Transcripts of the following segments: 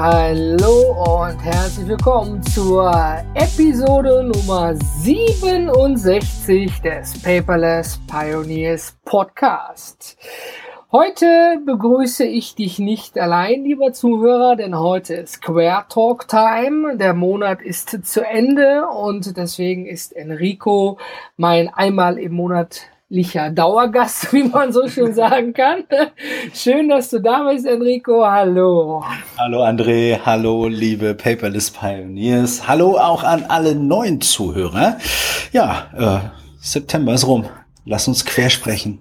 Hallo und herzlich willkommen zur Episode Nummer 67 des Paperless Pioneers Podcast. Heute begrüße ich dich nicht allein, lieber Zuhörer, denn heute ist Square Talk Time. Der Monat ist zu Ende und deswegen ist Enrico mein einmal im Monat licher Dauergast, wie man so schön sagen kann. Schön, dass du da bist, Enrico. Hallo. Hallo André, hallo liebe Paperless Pioneers, hallo auch an alle neuen Zuhörer. Ja, äh, September ist rum. Lass uns quer sprechen.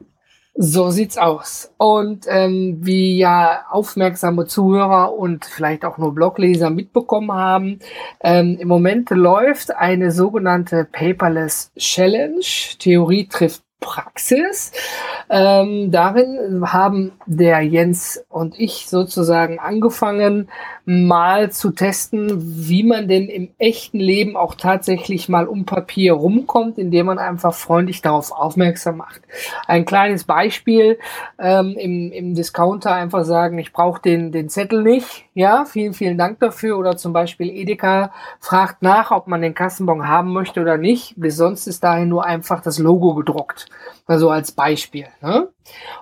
So sieht's aus. Und ähm, wie ja aufmerksame Zuhörer und vielleicht auch nur Blogleser mitbekommen haben, ähm, im Moment läuft eine sogenannte Paperless Challenge. Theorie trifft Praxis. Ähm, darin haben der Jens und ich sozusagen angefangen, mal zu testen, wie man denn im echten Leben auch tatsächlich mal um Papier rumkommt, indem man einfach freundlich darauf aufmerksam macht. Ein kleines Beispiel ähm, im, im Discounter einfach sagen, ich brauche den, den Zettel nicht. Ja, vielen, vielen Dank dafür. Oder zum Beispiel Edeka fragt nach, ob man den Kassenbon haben möchte oder nicht. Bis sonst ist dahin nur einfach das Logo gedruckt. Also als Beispiel. Ne?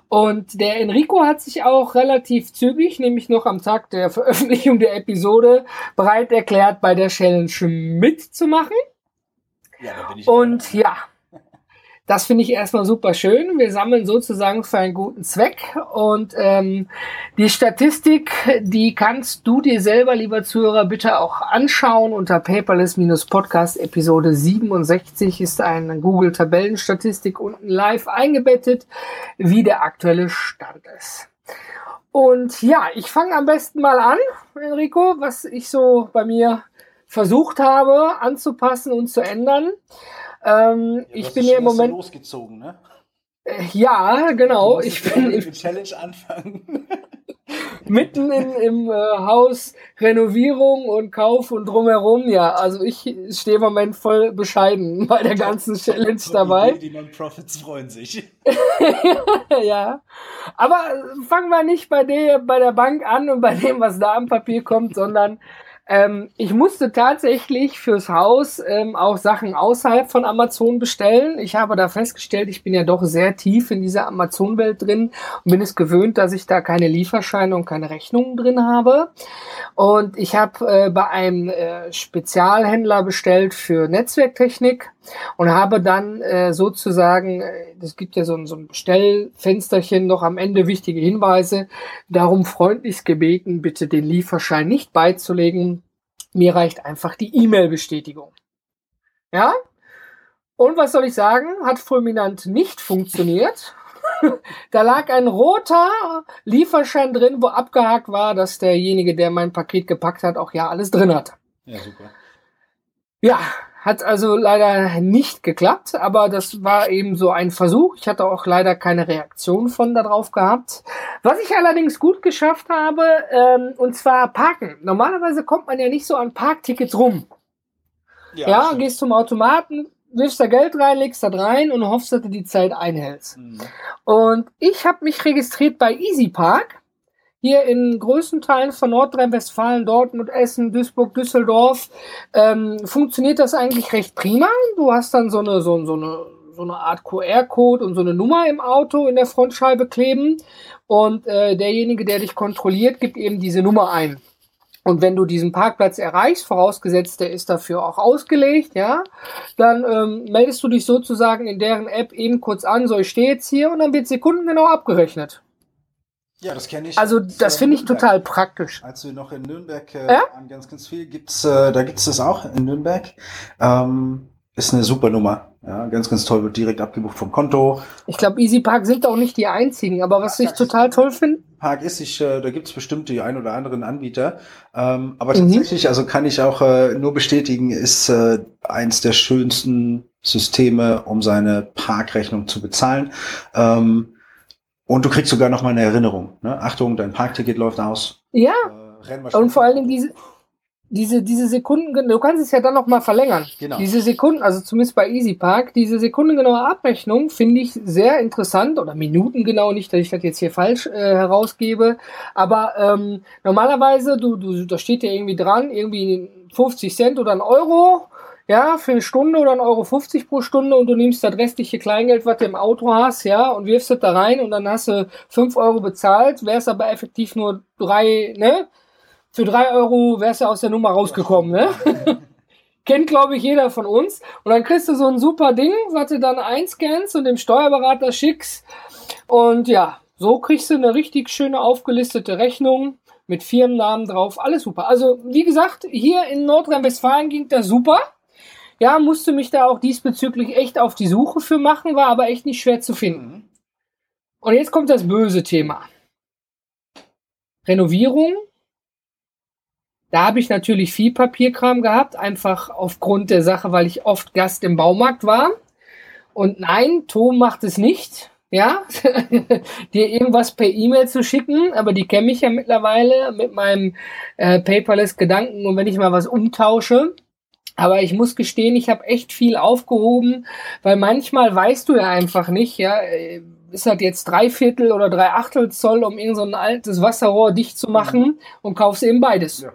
Und der Enrico hat sich auch relativ zügig, nämlich noch am Tag der Veröffentlichung der Episode, bereit erklärt, bei der Challenge mitzumachen. Ja, da bin ich Und ja, das finde ich erstmal super schön. Wir sammeln sozusagen für einen guten Zweck. Und ähm, die Statistik, die kannst du dir selber, lieber Zuhörer, bitte auch anschauen. Unter Paperless-Podcast Episode 67 ist eine Google-Tabellenstatistik unten live eingebettet, wie der aktuelle Stand ist. Und ja, ich fange am besten mal an, Enrico, was ich so bei mir versucht habe anzupassen und zu ändern. Ähm, ich bin ja im Moment losgezogen, ne? Äh, ja, genau. Ich bin im Challenge anfangen. mitten in, im äh, Haus Renovierung und Kauf und drumherum. Ja, also ich stehe im Moment voll bescheiden bei der ganzen Challenge dabei. Die Non-Profits freuen sich. ja, aber fangen wir nicht bei der, bei der Bank an und bei dem, was da am Papier kommt, sondern ähm, ich musste tatsächlich fürs Haus ähm, auch Sachen außerhalb von Amazon bestellen. Ich habe da festgestellt, ich bin ja doch sehr tief in dieser Amazon-Welt drin und bin es gewöhnt, dass ich da keine Lieferscheine und keine Rechnungen drin habe. Und ich habe äh, bei einem äh, Spezialhändler bestellt für Netzwerktechnik und habe dann äh, sozusagen, es äh, gibt ja so ein, so ein Bestellfensterchen noch am Ende wichtige Hinweise, darum freundlichst gebeten, bitte den Lieferschein nicht beizulegen. Mir reicht einfach die E-Mail-Bestätigung. Ja? Und was soll ich sagen? Hat fulminant nicht funktioniert. da lag ein roter Lieferschein drin, wo abgehakt war, dass derjenige, der mein Paket gepackt hat, auch ja alles drin hat. Ja, super. Ja, hat also leider nicht geklappt, aber das war eben so ein Versuch. Ich hatte auch leider keine Reaktion von darauf gehabt. Was ich allerdings gut geschafft habe, ähm, und zwar parken. Normalerweise kommt man ja nicht so an Parktickets rum. Ja, ja gehst zum Automaten, wirfst da Geld rein, legst da rein und hoffst, dass du die Zeit einhältst. Mhm. Und ich habe mich registriert bei Easy Park hier in größten Teilen von Nordrhein-Westfalen, Dortmund, Essen, Duisburg, Düsseldorf, ähm, funktioniert das eigentlich recht prima. Du hast dann so eine, so, so eine, so eine Art QR-Code und so eine Nummer im Auto in der Frontscheibe kleben und äh, derjenige, der dich kontrolliert, gibt eben diese Nummer ein. Und wenn du diesen Parkplatz erreichst, vorausgesetzt, der ist dafür auch ausgelegt, ja, dann ähm, meldest du dich sozusagen in deren App eben kurz an, so ich stehe jetzt hier und dann wird sekundengenau abgerechnet. Ja, das kenne ich. Also das finde ich total praktisch. Als wir noch in Nürnberg äh, ja? waren, ganz, ganz viel, gibt's, äh, da gibt's das auch in Nürnberg. Ähm, ist eine super Nummer. Ja, ganz, ganz toll, wird direkt abgebucht vom Konto. Ich glaube, Easy Park sind auch nicht die einzigen, aber was ja, ich total toll finde. Park ist, ich, äh, da gibt's bestimmt die ein oder anderen Anbieter. Ähm, aber mhm. tatsächlich, also kann ich auch äh, nur bestätigen, ist äh, eins der schönsten Systeme, um seine Parkrechnung zu bezahlen. Ähm, Und du kriegst sogar noch mal eine Erinnerung. Ne? Achtung, dein Parkticket läuft aus. Ja. Äh, und vor allen Dingen diese, diese, diese Sekunden, du kannst es ja dann noch mal verlängern. Genau. Diese Sekunden, also zumindest bei EasyPark, diese sekundengenaue Abrechnung finde ich sehr interessant oder minutengenau, nicht, dass ich das jetzt hier falsch äh, herausgebe, aber ähm, normalerweise, du, du, da steht ja irgendwie dran, irgendwie 50 Cent oder ein Euro, ja, für eine Stunde oder ein Euro 50 pro Stunde und du nimmst das restliche Kleingeld, was du im Auto hast, ja, und wirfst es da rein und dann hast du 5 Euro bezahlt, wär's aber effektiv nur drei, ne? für drei Euro wärst du aus der Nummer rausgekommen, ne? Kennt, glaube ich, jeder von uns. Und dann kriegst du so ein super Ding, was du dann einscannst und dem Steuerberater schickst. Und ja, so kriegst du eine richtig schöne aufgelistete Rechnung mit Firmennamen drauf. Alles super. Also, wie gesagt, hier in Nordrhein-Westfalen ging das super. Ja, musste mich da auch diesbezüglich echt auf die Suche für machen, war aber echt nicht schwer zu finden. Und jetzt kommt das böse Thema. Renovierung da habe ich natürlich viel Papierkram gehabt, einfach aufgrund der Sache, weil ich oft Gast im Baumarkt war. Und nein, Tom macht es nicht, ja, dir irgendwas per E-Mail zu schicken, aber die kenne ich ja mittlerweile mit meinem äh, Paperless Gedanken und wenn ich mal was umtausche. Aber ich muss gestehen, ich habe echt viel aufgehoben, weil manchmal weißt du ja einfach nicht, ja, äh, ist halt jetzt drei Viertel oder drei Achtel Zoll, um irgend so ein altes Wasserrohr dicht zu machen und kaufst eben beides. Ja.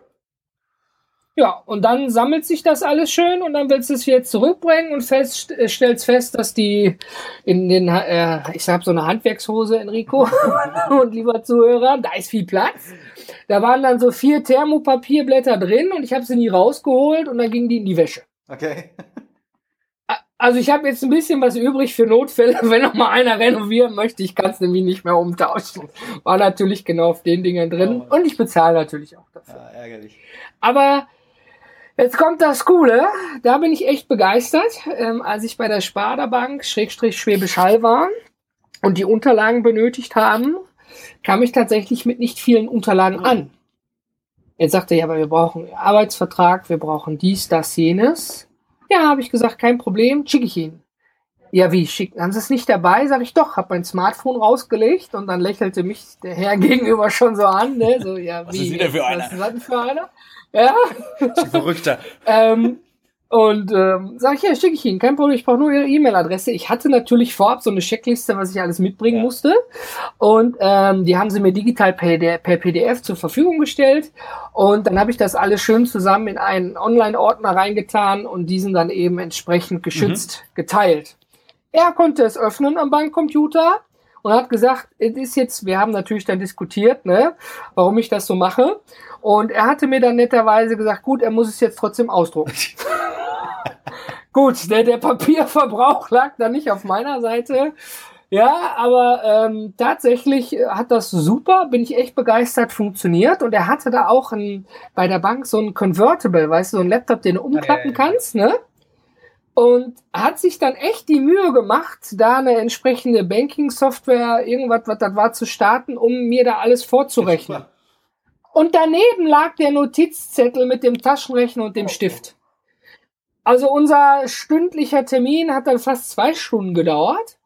Ja, und dann sammelt sich das alles schön und dann willst du es jetzt zurückbringen und fest, äh, stellst fest, dass die in den, äh, ich habe so eine Handwerkshose, Enrico, und lieber Zuhörer, da ist viel Platz. Da waren dann so vier Thermopapierblätter drin und ich habe sie nie rausgeholt und dann gingen die in die Wäsche. Okay. Also ich habe jetzt ein bisschen was übrig für Notfälle, wenn noch mal einer renovieren möchte. Ich kann es nämlich nicht mehr umtauschen. War natürlich genau auf den Dingen drin oh. und ich bezahle natürlich auch dafür. Ja, ärgerlich. Aber Jetzt kommt das Coole, da bin ich echt begeistert, ähm, als ich bei der Sparda Bank Schrägstrich Schwäbisch Hall war und die Unterlagen benötigt haben, kam ich tatsächlich mit nicht vielen Unterlagen an. Er sagte, ja, aber wir brauchen Arbeitsvertrag, wir brauchen dies, das, jenes. Ja, habe ich gesagt, kein Problem, schicke ich Ihnen. Ja, wie, schicken? Haben Sie es nicht dabei? Sag ich doch, habe mein Smartphone rausgelegt und dann lächelte mich der Herr gegenüber schon so an, ne? So, ja, was wie, ist denn für einer? Was ist denn für einer? Ja. Verrückter. ähm, und ähm, sag ich, ja, schicke ich Ihnen, kein Problem, ich brauche nur Ihre E-Mail-Adresse. Ich hatte natürlich vorab so eine Checkliste, was ich alles mitbringen ja. musste. Und ähm, die haben sie mir digital per, per PDF zur Verfügung gestellt. Und dann habe ich das alles schön zusammen in einen Online-Ordner reingetan und diesen dann eben entsprechend geschützt mhm. geteilt. Er konnte es öffnen am Bankcomputer und hat gesagt, es ist jetzt, wir haben natürlich dann diskutiert, ne, warum ich das so mache. Und er hatte mir dann netterweise gesagt, gut, er muss es jetzt trotzdem ausdrucken. gut, der, der Papierverbrauch lag dann nicht auf meiner Seite. Ja, aber ähm, tatsächlich hat das super, bin ich echt begeistert, funktioniert. Und er hatte da auch ein, bei der Bank so ein Convertible, weißt du, so ein Laptop, den du umklappen kannst, ne? und hat sich dann echt die Mühe gemacht, da eine entsprechende Banking-Software, irgendwas, was das war, zu starten, um mir da alles vorzurechnen. Und daneben lag der Notizzettel mit dem Taschenrechner und dem. Stift. Also unser stündlicher Termin hat dann fast zwei Stunden gedauert.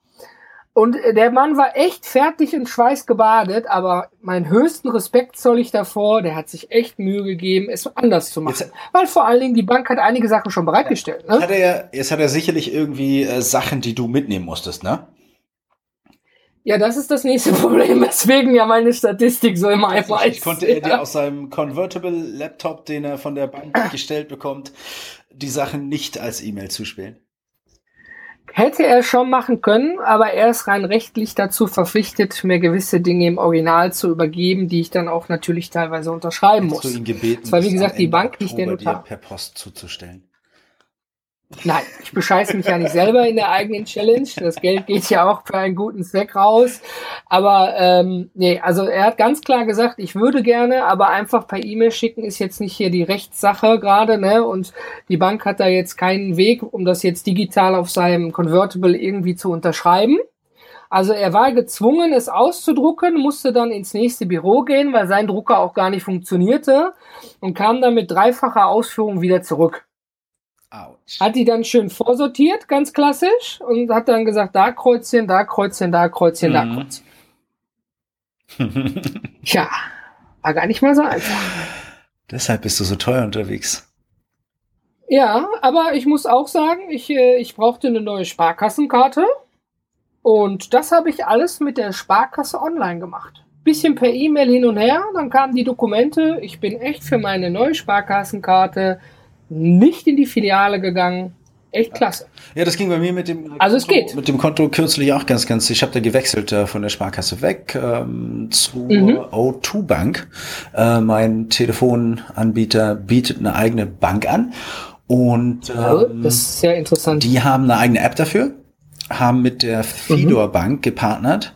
Und der Mann war echt fertig in Schweiß gebadet, aber meinen höchsten Respekt zoll ich davor. Der hat sich echt Mühe gegeben, es anders zu machen. Jetzt, Weil vor allen Dingen die Bank hat einige Sachen schon bereitgestellt. Ne? Hat er, jetzt hat er sicherlich irgendwie äh, Sachen, die du mitnehmen musstest, ne? Ja, das ist das nächste Problem, weswegen ja meine Statistik so immer einfach ist. Konnte er dir aus seinem Convertible Laptop, den er von der Bank gestellt bekommt, die Sachen nicht als E-Mail zuspielen? Hätte er schon machen können, aber er ist rein rechtlich dazu verpflichtet, mir gewisse Dinge im Original zu übergeben, die ich dann auch natürlich teilweise unterschreiben Hättest muss. Du ihn gebeten, das war wie gesagt die Bank, nicht der Notar. per Post zuzustellen. Nein, ich bescheiße mich ja nicht selber in der eigenen Challenge. Das Geld geht ja auch für einen guten Zweck raus. Aber ähm, nee, also er hat ganz klar gesagt, ich würde gerne, aber einfach per E-Mail schicken ist jetzt nicht hier die Rechtssache gerade, ne? Und die Bank hat da jetzt keinen Weg, um das jetzt digital auf seinem Convertible irgendwie zu unterschreiben. Also er war gezwungen, es auszudrucken, musste dann ins nächste Büro gehen, weil sein Drucker auch gar nicht funktionierte und kam dann mit dreifacher Ausführung wieder zurück. Hat die dann schön vorsortiert, ganz klassisch, und hat dann gesagt, da Kreuzchen, da Kreuzchen, da Kreuzchen, mhm. da Kreuzchen. Tja, war gar nicht mal so einfach. Deshalb bist du so teuer unterwegs. Ja, aber ich muss auch sagen, ich, äh, ich brauchte eine neue Sparkassenkarte. Und das habe ich alles mit der Sparkasse online gemacht. Bisschen per E-Mail hin und her, dann kamen die Dokumente. Ich bin echt für meine neue Sparkassenkarte nicht in die Filiale gegangen. Echt klasse. Ja, das ging bei mir mit dem also es geht. mit dem Konto kürzlich auch ganz, ganz. Ich habe da gewechselt äh, von der Sparkasse weg ähm, zur mhm. O2 Bank. Äh, mein Telefonanbieter bietet eine eigene Bank an und ähm, das ist sehr interessant. Die haben eine eigene App dafür, haben mit der Fidor mhm. Bank gepartnert.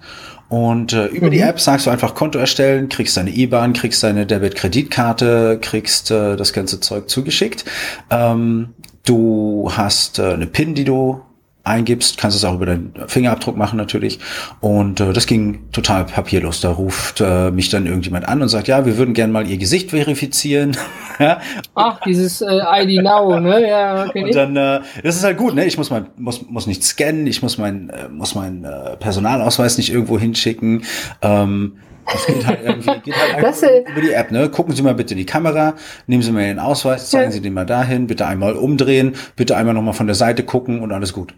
Und äh, über mhm. die App sagst du einfach Konto erstellen, kriegst deine IBAN, kriegst deine Debit-Kreditkarte, kriegst äh, das ganze Zeug zugeschickt. Ähm, Du hast äh, eine PIN, die du eingibst, kannst es auch über deinen Fingerabdruck machen natürlich. Und äh, das ging total papierlos. Da ruft äh, mich dann irgendjemand an und sagt, ja, wir würden gerne mal ihr Gesicht verifizieren. Ach, dieses äh, ID Now, ne? Ja, okay. Und dann, äh, das ist halt gut, ne? Ich muss mein, muss, muss nicht scannen, ich muss mein, äh, muss mein äh, Personalausweis nicht irgendwo hinschicken. Ähm, das geht halt irgendwie, geht halt das, über die App, ne? Gucken Sie mal bitte die Kamera, nehmen Sie mal Ihren Ausweis, zeigen. Sie den mal dahin, bitte einmal umdrehen, bitte einmal nochmal von der Seite gucken und alles gut.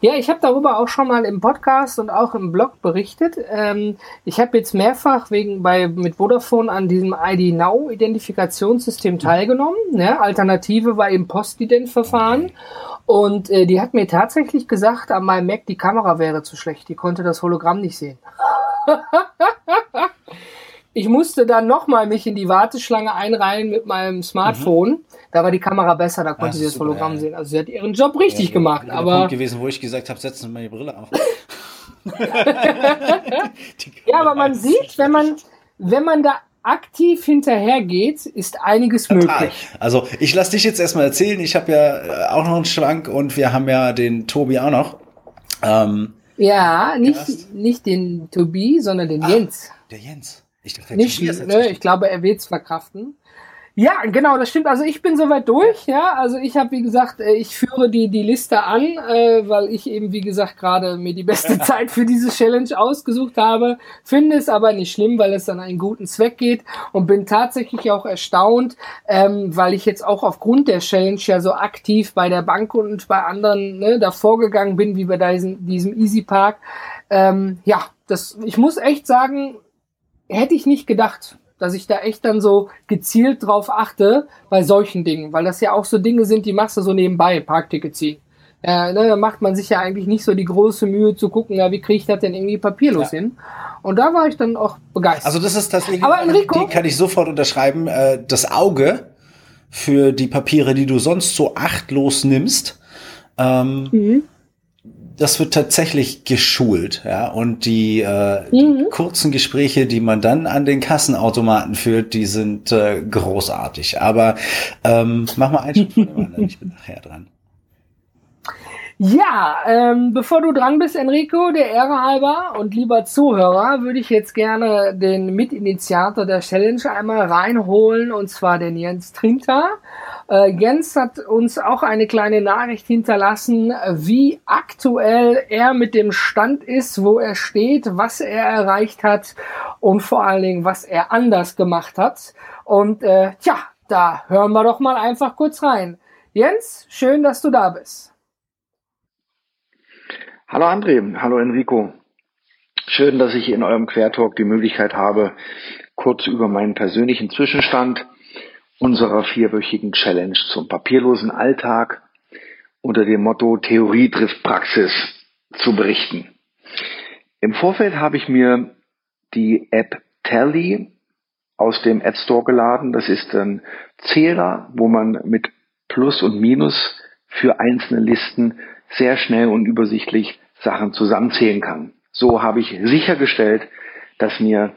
Ja, ich habe darüber auch schon mal im Podcast und auch im Blog berichtet. Ähm, ich habe jetzt mehrfach wegen bei mit Vodafone an diesem ID Now Identifikationssystem teilgenommen. Ne? Alternative war eben Postident-Verfahren. Und äh, die hat mir tatsächlich gesagt, an meinem Mac die Kamera wäre zu schlecht. Die konnte das Hologramm nicht sehen. ich musste dann nochmal mich in die Warteschlange einreihen mit meinem Smartphone. Mhm. Da war die Kamera besser, da konnte sie das super, Hologramm ja. sehen. Also sie hat ihren Job richtig ja, gemacht. Der aber Punkt gewesen, wo ich gesagt habe, setzen Sie mal die Brille auf. ja, aber man sieht, wenn man, wenn man da aktiv hinterhergeht, ist einiges Total. möglich. Also ich lasse dich jetzt erstmal erzählen. Ich habe ja äh, auch noch einen Schwank und wir haben ja den Tobi auch noch. Ähm, ja, nicht, nicht den Tobi, sondern den Ach, Jens. Der Jens. Ich, dachte, nicht, ne, ich glaube, er wird es verkraften. Ja, genau, das stimmt. Also ich bin soweit durch, ja. Also ich habe, wie gesagt, äh, ich führe die, die Liste an, äh, weil ich eben, wie gesagt, gerade mir die beste Zeit für diese Challenge ausgesucht habe. Finde es aber nicht schlimm, weil es dann einen guten Zweck geht und bin tatsächlich auch erstaunt, ähm, weil ich jetzt auch aufgrund der Challenge ja so aktiv bei der Bank und bei anderen ne, da vorgegangen bin, wie bei diesem, diesem Easy Park. Ähm, ja, das, ich muss echt sagen, hätte ich nicht gedacht dass ich da echt dann so gezielt drauf achte bei solchen Dingen, weil das ja auch so Dinge sind, die machst du so nebenbei, Parkticket ziehen. Ja, ne, da macht man sich ja eigentlich nicht so die große Mühe zu gucken, ja, wie kriege ich das denn irgendwie papierlos ja. hin? Und da war ich dann auch begeistert. Also das ist tatsächlich, Aber Enrico, die kann ich sofort unterschreiben, äh, das Auge für die Papiere, die du sonst so achtlos nimmst, ähm, mhm das wird tatsächlich geschult, ja. Und die, äh, mhm. die kurzen Gespräche, die man dann an den Kassenautomaten führt, die sind äh, großartig. Aber ähm, mach mal einen Schritt von dem anderen, ich bin nachher dran. Ja, ähm, bevor du dran bist, Enrico, der Ehre halber und lieber Zuhörer, würde ich jetzt gerne den Mitinitiator der Challenge einmal reinholen, und zwar den Jens Trinter. Äh, Jens hat uns auch eine kleine Nachricht hinterlassen, wie aktuell er mit dem Stand ist, wo er steht, was er erreicht hat und vor allen Dingen, was er anders gemacht hat. Und äh, tja, da hören wir doch mal einfach kurz rein. Jens, schön, dass du da bist. Hallo André, hallo Enrico. Schön, dass ich in eurem Quertalk die Möglichkeit habe, kurz über meinen persönlichen Zwischenstand unserer vierwöchigen Challenge zum papierlosen Alltag unter dem Motto Theorie trifft Praxis zu berichten. Im Vorfeld habe ich mir die App Tally aus dem App Store geladen. Das ist ein Zähler, wo man mit Plus und Minus für einzelne Listen sehr schnell und übersichtlich Sachen zusammenzählen kann. So habe ich sichergestellt, dass mir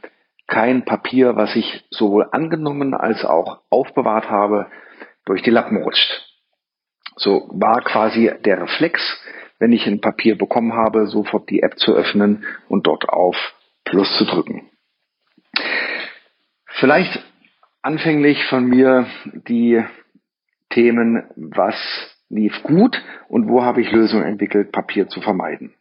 kein Papier, was ich sowohl angenommen als auch aufbewahrt habe, durch die Lappen rutscht. So war quasi der Reflex, wenn ich ein Papier bekommen habe, sofort die App zu öffnen und dort auf Plus zu drücken. Vielleicht anfänglich von mir die Themen, was lief gut und wo habe ich Lösungen entwickelt, Papier zu vermeiden.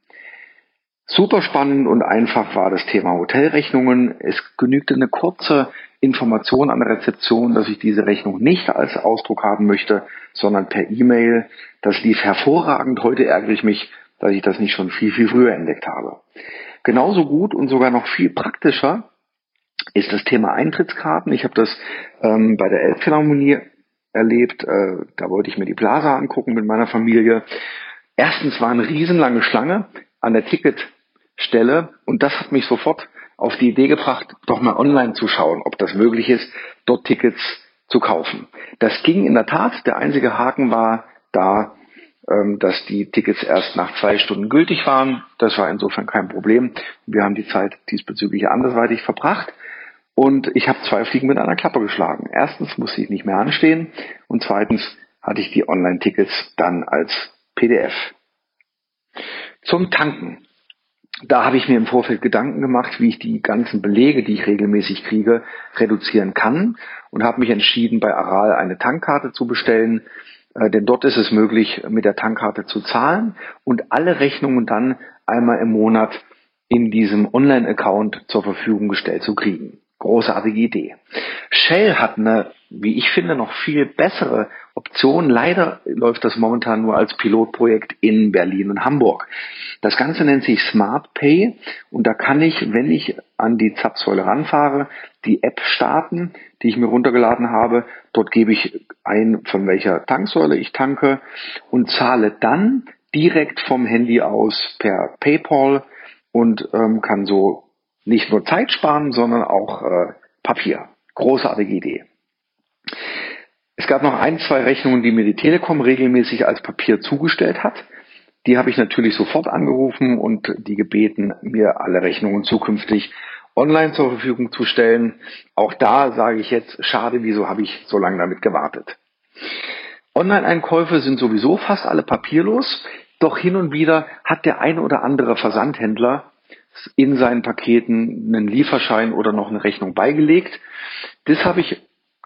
Super spannend und einfach war das Thema Hotelrechnungen. Es genügte eine kurze Information an der Rezeption, dass ich diese Rechnung nicht als Ausdruck haben möchte, sondern per E-Mail. Das lief hervorragend. Heute ärgere ich mich, dass ich das nicht schon viel, viel früher entdeckt habe. Genauso gut und sogar noch viel praktischer ist das Thema Eintrittskarten. Ich habe das ähm, bei der Elbphilharmonie erlebt. Äh, da wollte ich mir die Plaza angucken mit meiner Familie. Erstens war eine riesenlange Schlange an der Ticketstelle und das hat mich sofort auf die Idee gebracht, doch mal online zu schauen, ob das möglich ist, dort Tickets zu kaufen. Das ging in der Tat. Der einzige Haken war da, ähm, dass die Tickets erst nach zwei Stunden gültig waren. Das war insofern kein Problem. Wir haben die Zeit diesbezüglich andersweitig verbracht. Und ich habe zwei Fliegen mit einer Klappe geschlagen. Erstens musste ich nicht mehr anstehen und zweitens hatte ich die Online-Tickets dann als PDF. Zum Tanken. Da habe ich mir im Vorfeld Gedanken gemacht, wie ich die ganzen Belege, die ich regelmäßig kriege, reduzieren kann und habe mich entschieden, bei Aral eine Tankkarte zu bestellen, äh, denn dort ist es möglich, mit der Tankkarte zu zahlen und alle Rechnungen dann einmal im Monat in diesem Online-Account zur Verfügung gestellt zu kriegen. Großartige Idee. Shell hat eine, wie ich finde, noch viel bessere Option. Leider läuft das momentan nur als Pilotprojekt in Berlin und Hamburg. Das Ganze nennt sich Smart Pay und da kann ich, wenn ich an die Zapfsäule ranfahre, die App starten, die ich mir runtergeladen habe. Dort gebe ich ein, von welcher Tanksäule ich tanke und zahle dann direkt vom Handy aus per PayPal und ähm, kann so nicht nur Zeit sparen, sondern auch äh, Papier. Großartige Idee. Es gab noch ein, zwei Rechnungen, die mir die Telekom regelmäßig als Papier zugestellt hat. Die habe ich natürlich sofort angerufen und die gebeten, mir alle Rechnungen zukünftig online zur Verfügung zu stellen. Auch da sage ich jetzt, schade, wieso habe ich so lange damit gewartet. Online-Einkäufe sind sowieso fast alle papierlos, doch hin und wieder hat der eine oder andere Versandhändler in seinen Paketen einen Lieferschein oder noch eine Rechnung beigelegt. Das habe ich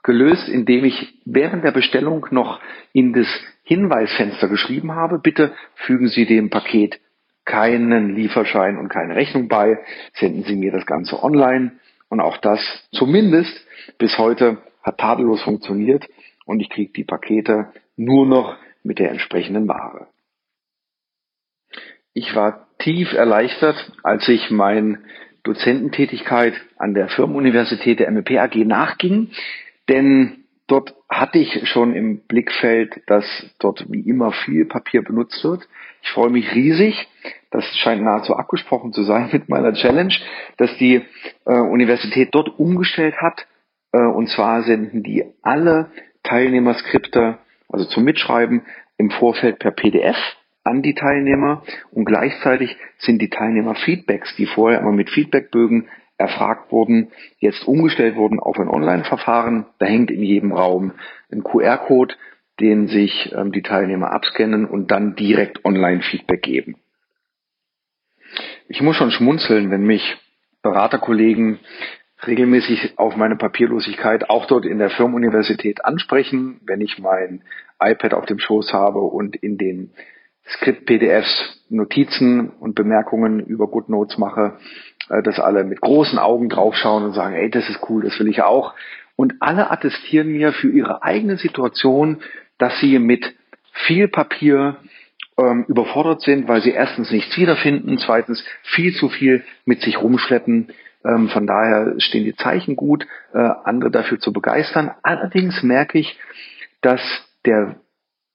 gelöst, indem ich während der Bestellung noch in das Hinweisfenster geschrieben habe, bitte fügen Sie dem Paket keinen Lieferschein und keine Rechnung bei, senden Sie mir das Ganze online. Und auch das zumindest bis heute hat tadellos funktioniert und ich kriege die Pakete nur noch mit der entsprechenden Ware. Ich war tief erleichtert, als ich meine Dozententätigkeit an der Firmenuniversität der MEP AG nachging, denn dort hatte ich schon im Blickfeld, dass dort wie immer viel Papier benutzt wird. Ich freue mich riesig, das scheint nahezu abgesprochen zu sein mit meiner Challenge, dass die äh, Universität dort umgestellt hat. Äh, und zwar senden die alle Teilnehmerskripte, also zum Mitschreiben, im Vorfeld per PDF an die Teilnehmer und gleichzeitig sind die Teilnehmer-Feedbacks, die vorher immer mit Feedbackbögen erfragt wurden, jetzt umgestellt wurden auf ein Online-Verfahren. Da hängt in jedem Raum ein QR-Code, den sich ähm, die Teilnehmer abscannen und dann direkt Online-Feedback geben. Ich muss schon schmunzeln, wenn mich Beraterkollegen regelmäßig auf meine Papierlosigkeit auch dort in der Firmenuniversität ansprechen, wenn ich mein iPad auf dem Schoß habe und in den Skript-PDFs, Notizen und Bemerkungen über GoodNotes mache, dass alle mit großen Augen draufschauen und sagen, ey, das ist cool, das will ich auch. Und alle attestieren mir für ihre eigene Situation, dass sie mit viel Papier ähm, überfordert sind, weil sie erstens nichts wiederfinden, zweitens viel zu viel mit sich rumschleppen. Ähm, von daher stehen die Zeichen gut, äh, andere dafür zu begeistern. Allerdings merke ich, dass der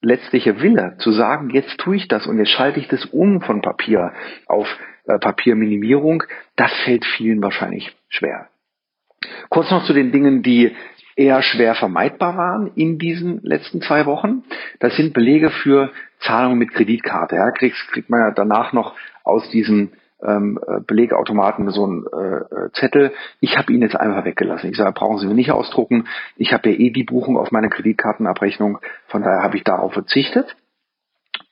letztliche Wille zu sagen, jetzt tue ich das und jetzt schalte ich das um von Papier auf äh, Papierminimierung, das fällt vielen wahrscheinlich schwer. Kurz noch zu den Dingen, die eher schwer vermeidbar waren in diesen letzten zwei Wochen. Das sind Belege für Zahlungen mit Kreditkarte. Ja, kriegt, kriegt man ja danach noch aus diesem ähm, äh, Belegautomaten so ein äh, äh, Zettel. Ich habe ihn jetzt einfach weggelassen. Ich sage, brauchen Sie mir nicht ausdrucken. Ich habe ja eh die Buchung auf meine Kreditkartenabrechnung. Von daher habe ich darauf verzichtet.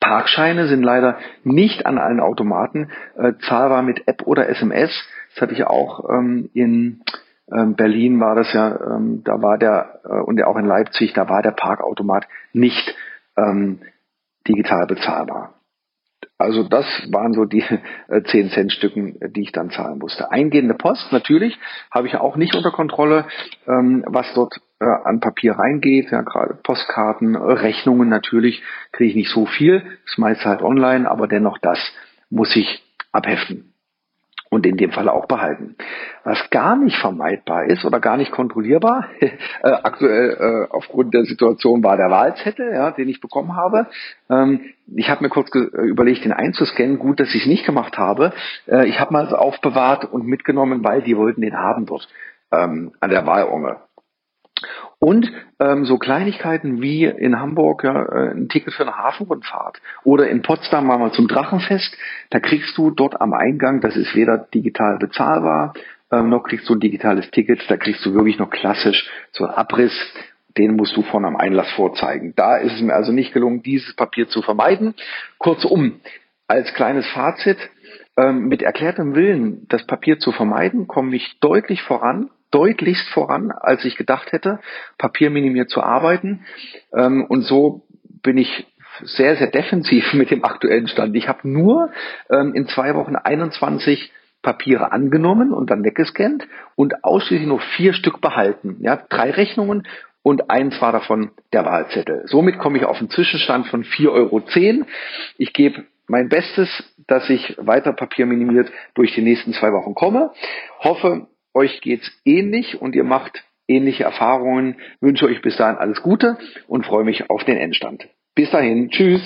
Parkscheine sind leider nicht an allen Automaten äh, zahlbar mit App oder SMS. Das hatte ich auch ähm, in ähm, Berlin war das ja, ähm, da war der äh, und auch in Leipzig, da war der Parkautomat nicht ähm, digital bezahlbar. Also das waren so die äh, 10 Cent Stücken, die ich dann zahlen musste. Eingehende Post natürlich habe ich auch nicht unter Kontrolle, ähm, was dort äh, an Papier reingeht. Ja, gerade Postkarten, Rechnungen natürlich kriege ich nicht so viel. Das meiste halt online, aber dennoch das muss ich abheften und in dem Fall auch behalten. Was gar nicht vermeidbar ist oder gar nicht kontrollierbar, äh, aktuell äh, aufgrund der Situation war der Wahlzettel, ja, den ich bekommen habe. Ähm, ich habe mir kurz überlegt, den einzuscannen. Gut, dass ich es nicht gemacht habe. Äh, ich habe mal aufbewahrt und mitgenommen, weil die wollten den haben dort ähm, an der Wahlurne. Und ähm, so Kleinigkeiten wie in Hamburg ja, äh, ein Ticket für eine Hafenrundfahrt oder in Potsdam mal zum Drachenfest, da kriegst du dort am Eingang, das ist weder digital bezahlbar, ähm, noch kriegst du ein digitales Ticket, da kriegst du wirklich noch klassisch so einen Abriss, den musst du von am Einlass vorzeigen. Da ist es mir also nicht gelungen, dieses Papier zu vermeiden. Kurzum, als kleines Fazit, ähm, mit erklärtem Willen, das Papier zu vermeiden, komme ich deutlich voran deutlichst voran, als ich gedacht hätte, papierminimiert zu arbeiten. Ähm, und so bin ich sehr, sehr defensiv mit dem aktuellen Stand. Ich habe nur ähm, in zwei Wochen 21 Papiere angenommen und dann weggescannt und ausschließlich nur vier Stück behalten. Ja, drei Rechnungen und eins war davon der Wahlzettel. Somit komme ich auf einen Zwischenstand von 4,10 Euro. Ich gebe mein Bestes, dass ich weiter papierminimiert durch die nächsten zwei Wochen komme. Hoffe, euch geht's ähnlich und ihr macht ähnliche Erfahrungen. Wünsche euch bis dahin alles Gute und freue mich auf den Endstand. Bis dahin, tschüss.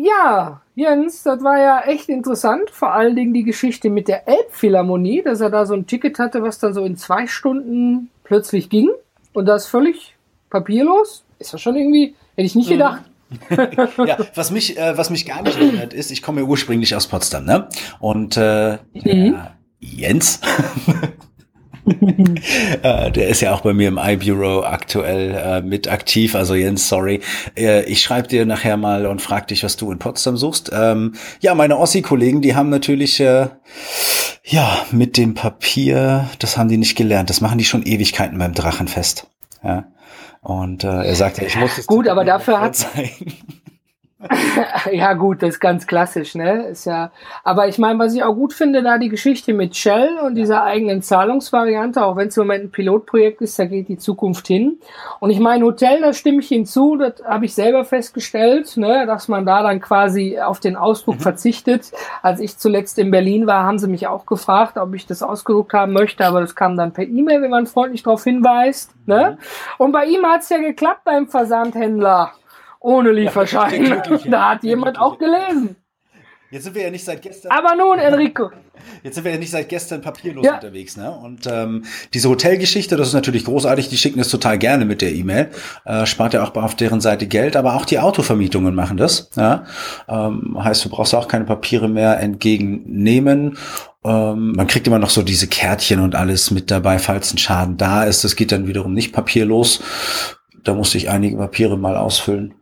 Ja, Jens, das war ja echt interessant. Vor allen Dingen die Geschichte mit der Elbphilharmonie, dass er da so ein Ticket hatte, was dann so in zwei Stunden plötzlich ging. Und das völlig papierlos. Ist das schon irgendwie, hätte ich nicht mhm. gedacht. ja, was mich, äh, was mich gar nicht wundert, ist, ich komme ja ursprünglich aus Potsdam, ne? Und äh, mhm. Jens, äh, der ist ja auch bei mir im iBureau aktuell äh, mit aktiv. Also Jens, sorry. Äh, ich schreibe dir nachher mal und frag dich, was du in Potsdam suchst. Ähm, ja, meine Ossi-Kollegen, die haben natürlich äh, ja mit dem Papier, das haben die nicht gelernt. Das machen die schon Ewigkeiten beim Drachenfest. Ja. Und äh, er sagte, ich muss es gut, aber dafür hat ja gut, das ist ganz klassisch, ne? Ist ja. Aber ich meine, was ich auch gut finde, da die Geschichte mit Shell und dieser eigenen Zahlungsvariante, auch wenn es im Moment ein Pilotprojekt ist, da geht die Zukunft hin. Und ich meine, Hotel, da stimme ich hinzu, das habe ich selber festgestellt, ne, dass man da dann quasi auf den Ausdruck mhm. verzichtet. Als ich zuletzt in Berlin war, haben sie mich auch gefragt, ob ich das ausgedruckt haben möchte, aber das kam dann per E-Mail, wenn man freundlich darauf hinweist. Ne? Mhm. Und bei ihm hat's ja geklappt beim Versandhändler ohne Lieferschein. da hat jemand auch gelesen. Jetzt sind wir ja nicht seit gestern. Aber nun, Enrico. Jetzt sind wir ja nicht seit gestern papierlos ja. unterwegs, ne? Und ähm, diese Hotelgeschichte, das ist natürlich großartig. Die schicken es total gerne mit der E-Mail. Äh, spart ja auch auf deren Seite Geld, aber auch die Autovermietungen machen das. Ja? Ähm, heißt, du brauchst auch keine Papiere mehr entgegennehmen. Ähm, man kriegt immer noch so diese Kärtchen und alles mit dabei, falls ein Schaden da ist. Das geht dann wiederum nicht papierlos. Da musste ich einige Papiere mal ausfüllen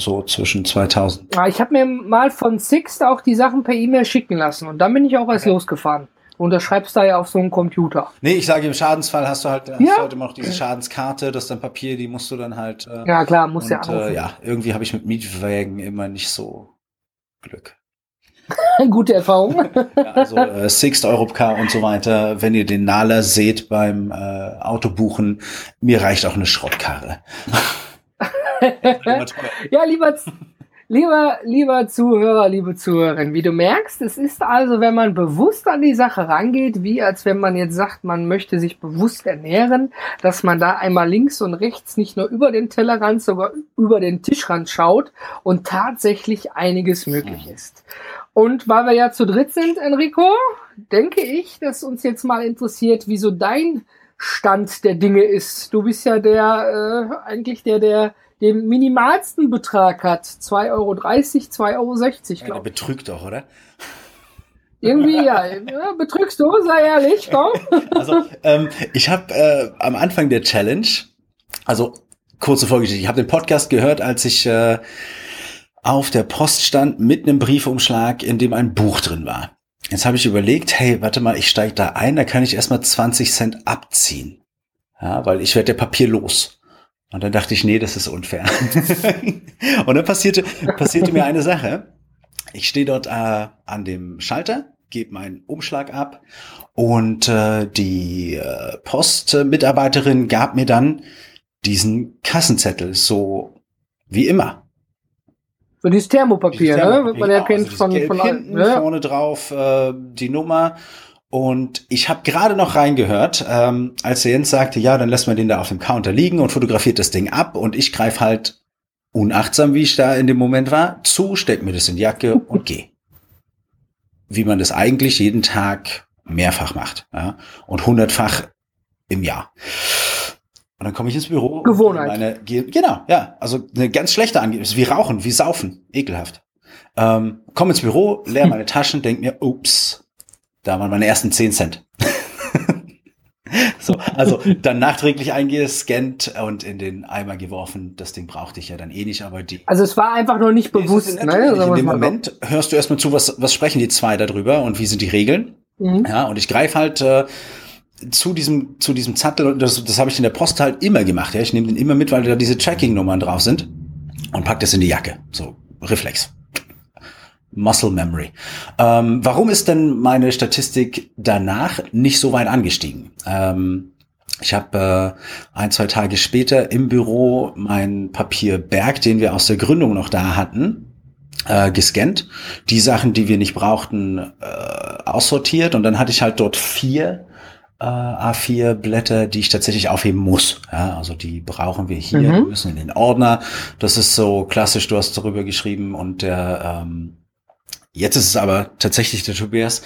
so zwischen 2000. Ja, ich habe mir mal von Sixt auch die Sachen per E-Mail schicken lassen und dann bin ich auch erst okay. losgefahren. Und das schreibst du ja auf so einem Computer. Nee, ich sage, im Schadensfall hast du halt ja. hast heute immer noch diese Schadenskarte, das ist dann Papier, die musst du dann halt. Äh, ja, klar, muss ja äh, Ja, irgendwie habe ich mit Mietwägen immer nicht so Glück. Gute Erfahrung. ja, also äh, Sixt, Europcar und so weiter. Wenn ihr den Naler seht beim äh, Autobuchen, mir reicht auch eine Schrottkarre. ja, lieber, lieber, lieber Zuhörer, liebe Zuhörerin, wie du merkst, es ist also, wenn man bewusst an die Sache rangeht, wie als wenn man jetzt sagt, man möchte sich bewusst ernähren, dass man da einmal links und rechts nicht nur über den Tellerrand, sogar über den Tischrand schaut und tatsächlich einiges möglich ist. Und weil wir ja zu dritt sind, Enrico, denke ich, dass uns jetzt mal interessiert, wieso dein Stand der Dinge ist. Du bist ja der, äh, eigentlich der, der den minimalsten Betrag hat. 2,30 Euro, 2,60 Euro, glaube ja, betrügt doch, oder? Irgendwie, ja. ja. Betrügst du, sei ehrlich, komm. Also, ähm, ich habe äh, am Anfang der Challenge, also kurze Vorgeschichte, ich habe den Podcast gehört, als ich äh, auf der Post stand mit einem Briefumschlag, in dem ein Buch drin war. Jetzt habe ich überlegt, hey, warte mal, ich steige da ein, da kann ich erstmal 20 Cent abziehen. Ja, weil ich werde ja papierlos. Und dann dachte ich, nee, das ist unfair. und dann passierte, passierte mir eine Sache. Ich stehe dort äh, an dem Schalter, gebe meinen Umschlag ab und äh, die äh, Postmitarbeiterin gab mir dann diesen Kassenzettel, so wie immer. So dieses Thermopapier, dieses Thermopapier ne? Man erkennt also von, von hinten, ne? vorne drauf äh, die Nummer. Und ich habe gerade noch reingehört, ähm, als der Jens sagte, ja, dann lässt man den da auf dem Counter liegen und fotografiert das Ding ab. Und ich greife halt unachtsam, wie ich da in dem Moment war, zu, steck mir das in die Jacke und gehe. Wie man das eigentlich jeden Tag mehrfach macht. Ja? Und hundertfach im Jahr. Und dann komme ich ins Büro. Gewohnheit. Meine, genau, ja. Also eine ganz schlechte Angebnis. Wie rauchen, wie saufen. Ekelhaft. Ähm, komme ins Büro, leer meine Taschen, denk mir, ups, da waren meine ersten 10 Cent. so, also dann nachträglich eingescannt und in den Eimer geworfen. Das Ding brauchte ich ja dann eh nicht, aber die. Also es war einfach nur nicht bewusst. Ne? Nicht. In dem Moment hörst du erstmal zu, was, was sprechen die zwei darüber und wie sind die Regeln. Mhm. Ja, und ich greife halt äh, zu diesem, zu diesem Zettel, und das, das habe ich in der Post halt immer gemacht. Ja? Ich nehme den immer mit, weil da diese Tracking-Nummern drauf sind und pack das in die Jacke. So, Reflex. Muscle Memory. Ähm, warum ist denn meine Statistik danach nicht so weit angestiegen? Ähm, ich habe äh, ein, zwei Tage später im Büro mein Papierberg, den wir aus der Gründung noch da hatten, äh, gescannt. Die Sachen, die wir nicht brauchten, äh, aussortiert. Und dann hatte ich halt dort vier äh, A4 Blätter, die ich tatsächlich aufheben muss. Ja, also die brauchen wir hier, mhm. müssen in den Ordner. Das ist so klassisch, du hast darüber geschrieben und der ähm, Jetzt ist es aber tatsächlich der Tobias.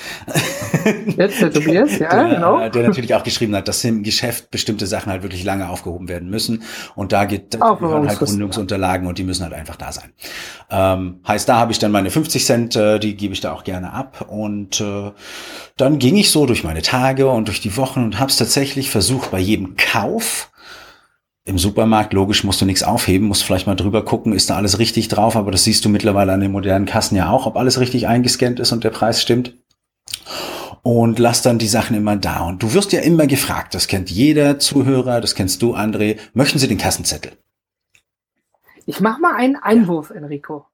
Jetzt der Tobias, ja, der, genau. Der natürlich auch geschrieben hat, dass im Geschäft bestimmte Sachen halt wirklich lange aufgehoben werden müssen. Und da geht da halt Gründungsunterlagen und die müssen halt einfach da sein. Ähm, heißt, da habe ich dann meine 50 Cent, äh, die gebe ich da auch gerne ab. Und äh, dann ging ich so durch meine Tage und durch die Wochen und habe es tatsächlich versucht, bei jedem Kauf im Supermarkt, logisch, musst du nichts aufheben, musst vielleicht mal drüber gucken, ist da alles richtig drauf, aber das siehst du mittlerweile an den modernen Kassen ja auch, ob alles richtig eingescannt ist und der Preis stimmt. Und lass dann die Sachen immer da. Und du wirst ja immer gefragt, das kennt jeder Zuhörer, das kennst du, André, möchten sie den Kassenzettel? Ich mach mal einen Einwurf, Enrico.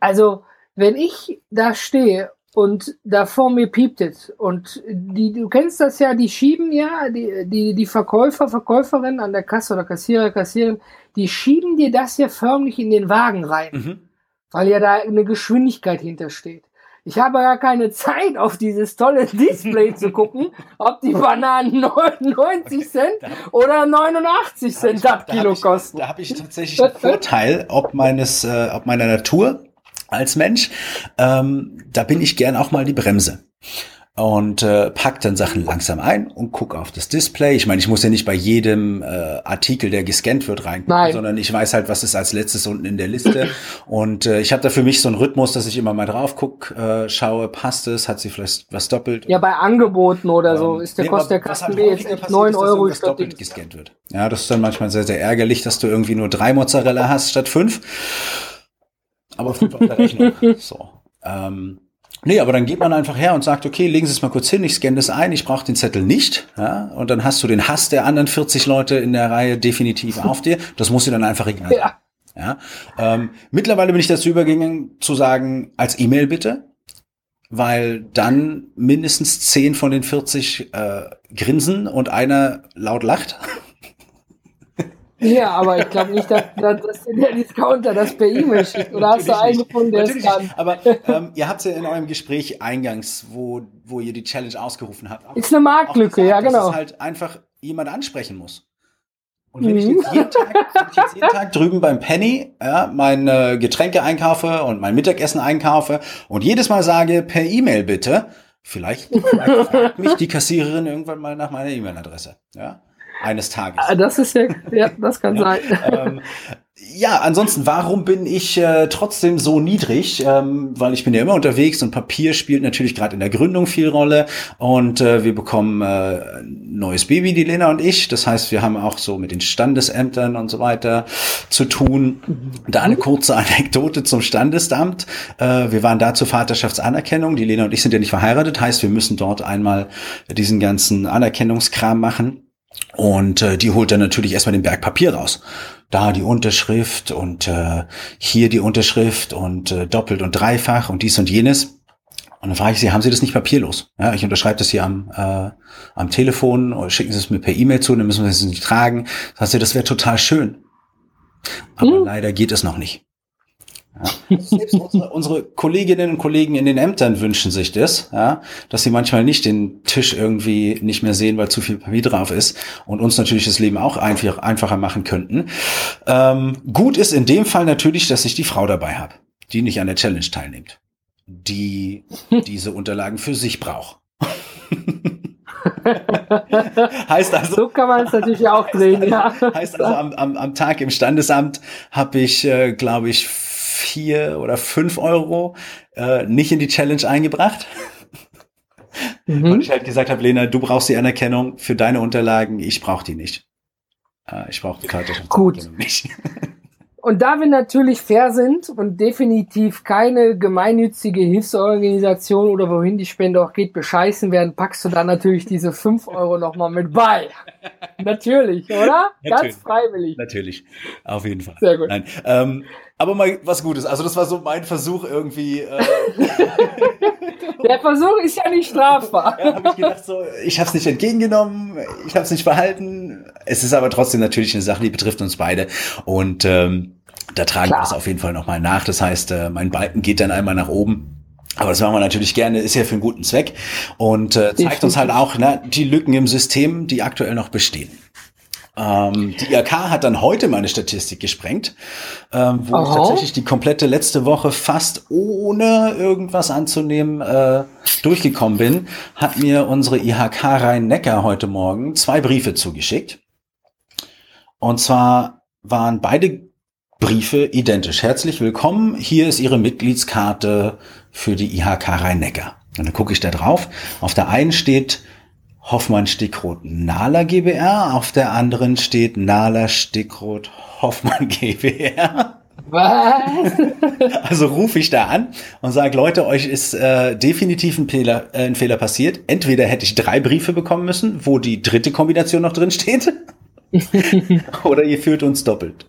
Also, wenn ich da stehe und da vor mir piept es. Und die, du kennst das ja, die schieben ja, die, die, die Verkäufer, Verkäuferinnen an der Kasse oder Kassierer, Kassiererin, die schieben dir das ja förmlich in den Wagen rein. Mhm. Weil ja da eine Geschwindigkeit hintersteht. Ich habe gar keine Zeit, auf dieses tolle Display zu gucken, ob die Bananen 99 Cent oder 89 Cent ab Kilo kosten. Da habe ich tatsächlich einen Vorteil, ob meines, äh, ob meiner Natur als Mensch. Ähm, da bin ich gern auch mal die Bremse und äh, pack dann Sachen langsam ein und guck auf das Display. Ich meine, ich muss ja nicht bei jedem äh, Artikel, der gescannt wird, reingucken, sondern ich weiß halt, was ist als letztes unten in der Liste. und äh, ich habe da für mich so einen Rhythmus, dass ich immer mal drauf guck, äh, schaue, passt es, hat sie vielleicht was doppelt. Ja, bei Angeboten oder so ähm, ist der nee, Kost der Kasten halt jetzt echt 9 Euro statt doppelt gescannt wird. Ja, das ist dann manchmal sehr, sehr ärgerlich, dass du irgendwie nur drei Mozzarella hast statt fünf aber fünf auf der Rechnung. so. Ähm, nee, aber dann geht man einfach her und sagt, okay, legen Sie es mal kurz hin, ich scanne das ein, ich brauche den Zettel nicht. Ja? Und dann hast du den Hass der anderen 40 Leute in der Reihe definitiv auf dir. Das muss dir dann einfach egal Ja. Ja? Ähm, mittlerweile bin ich dazu übergegangen, zu sagen, als E-Mail bitte, weil dann mindestens 10 von den 40 äh, grinsen und einer laut lacht. Ja, aber ich glaube nicht, dass, dass der Discounter das per E-Mail schickt. Oder hast du einen gefunden, der es kann? Aber ähm, ihr habt ja in eurem Gespräch eingangs, wo, wo ihr die Challenge ausgerufen habt. Ist eine Marktlücke, gesagt, ja genau. Dass es halt einfach jemand ansprechen muss. Und wenn, mhm. ich jetzt jeden Tag, wenn ich jetzt jeden Tag drüben beim Penny ja, meine Getränke einkaufe und mein Mittagessen einkaufe und jedes Mal sage, per E-Mail bitte, vielleicht, vielleicht fragt mich die Kassiererin irgendwann mal nach meiner E-Mail-Adresse. Ja? Eines Tages. Ah, das ist ja, ja, das kann ja, sein. Ähm, ja, ansonsten, warum bin ich äh, trotzdem so niedrig? Ähm, weil ich bin ja immer unterwegs und Papier spielt natürlich gerade in der Gründung viel Rolle und äh, wir bekommen äh, ein neues Baby, die Lena und ich. Das heißt, wir haben auch so mit den Standesämtern und so weiter zu tun. Da eine kurze Anekdote zum Standesamt. Äh, wir waren da zur Vaterschaftsanerkennung. Die Lena und ich sind ja nicht verheiratet, heißt, wir müssen dort einmal diesen ganzen Anerkennungskram machen. Und äh, die holt dann natürlich erstmal den Berg Papier raus. Da die Unterschrift und äh, hier die Unterschrift und äh, doppelt und dreifach und dies und jenes. Und dann frage ich sie, haben Sie das nicht papierlos? Ja, ich unterschreibe das hier am, äh, am Telefon oder schicken Sie es mir per E-Mail zu, dann müssen wir es nicht tragen. Das heißt, das wäre total schön. Aber hm. leider geht es noch nicht. Ja. Selbst unsere, unsere, Kolleginnen und Kollegen in den Ämtern wünschen sich das, ja, dass sie manchmal nicht den Tisch irgendwie nicht mehr sehen, weil zu viel Papier drauf ist und uns natürlich das Leben auch einfach, einfacher machen könnten. Ähm, gut ist in dem Fall natürlich, dass ich die Frau dabei habe, die nicht an der Challenge teilnimmt, die diese Unterlagen für sich braucht. heißt also, so kann man es natürlich auch drehen, ja. Heißt also, am, am, am Tag im Standesamt habe ich, äh, glaube ich, vier oder fünf Euro äh, nicht in die Challenge eingebracht. Mhm. Und ich halt gesagt habe, Lena, du brauchst die Anerkennung für deine Unterlagen, ich brauche die nicht. Äh, ich brauche die Karte Gut. nicht. Und da wir natürlich fair sind und definitiv keine gemeinnützige Hilfsorganisation oder wohin die Spende auch geht, bescheißen werden, packst du da natürlich diese fünf Euro nochmal mit bei. natürlich, oder? Natürlich. Ganz freiwillig. Natürlich, auf jeden Fall. Sehr gut. Nein. Ähm, aber mal was Gutes. Also das war so mein Versuch irgendwie. Äh Der Versuch ist ja nicht strafbar. ja, hab ich gedacht so, ich habe es nicht entgegengenommen, ich habe es nicht behalten. Es ist aber trotzdem natürlich eine Sache, die betrifft uns beide und ähm, da tragen Klar. wir das auf jeden Fall nochmal nach. Das heißt, äh, mein Balken geht dann einmal nach oben. Aber das machen wir natürlich gerne, ist ja für einen guten Zweck und äh, zeigt uns halt auch ne, die Lücken im System, die aktuell noch bestehen. Ähm, die IHK hat dann heute meine Statistik gesprengt, ähm, wo Aha. ich tatsächlich die komplette letzte Woche fast ohne irgendwas anzunehmen äh, durchgekommen bin, hat mir unsere IHK Rhein-Neckar heute Morgen zwei Briefe zugeschickt. Und zwar waren beide Briefe identisch. Herzlich willkommen. Hier ist Ihre Mitgliedskarte für die IHK Rhein-Neckar. Und dann gucke ich da drauf. Auf der einen steht Hoffmann Stickroth Nahler GBR, auf der anderen steht Nahler Stickroth Hoffmann GBR. Was? Also rufe ich da an und sage, Leute, euch ist äh, definitiv ein Fehler, äh, ein Fehler passiert. Entweder hätte ich drei Briefe bekommen müssen, wo die dritte Kombination noch drin steht, oder ihr führt uns doppelt.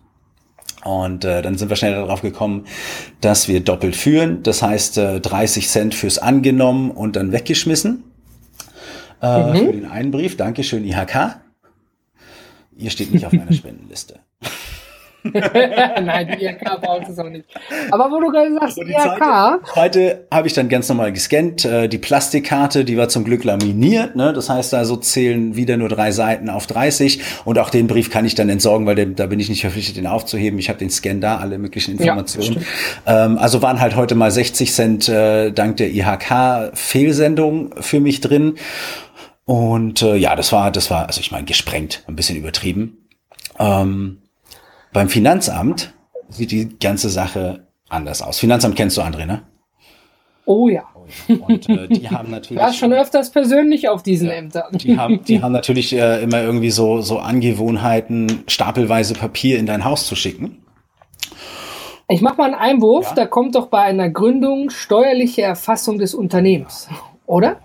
Und äh, dann sind wir schnell darauf gekommen, dass wir doppelt führen. Das heißt äh, 30 Cent fürs angenommen und dann weggeschmissen äh, mhm. für den einen Brief. Dankeschön, IHK. Ihr steht nicht auf meiner Spendenliste. Nein, die IHK braucht es auch nicht. Aber wo du gerade sagst, die IHK. Heute habe ich dann ganz normal gescannt. Äh, die Plastikkarte, die war zum Glück laminiert. Ne? Das heißt, also zählen wieder nur drei Seiten auf 30. Und auch den Brief kann ich dann entsorgen, weil den, da bin ich nicht verpflichtet, den aufzuheben. Ich habe den Scan da, alle möglichen Informationen. Ja, ähm, also waren halt heute mal 60 Cent äh, dank der IHK-Fehlsendung für mich drin. Und äh, ja, das war, das war, also ich meine, gesprengt, ein bisschen übertrieben. Ähm, beim Finanzamt sieht die ganze Sache anders aus. Finanzamt kennst du, André, ne? Oh ja. Und äh, die haben natürlich. War schon öfters persönlich auf diesen ja, Ämtern. Die haben, die haben natürlich äh, immer irgendwie so, so Angewohnheiten, stapelweise Papier in dein Haus zu schicken. Ich mache mal einen Einwurf. Ja? Da kommt doch bei einer Gründung steuerliche Erfassung des Unternehmens, oder?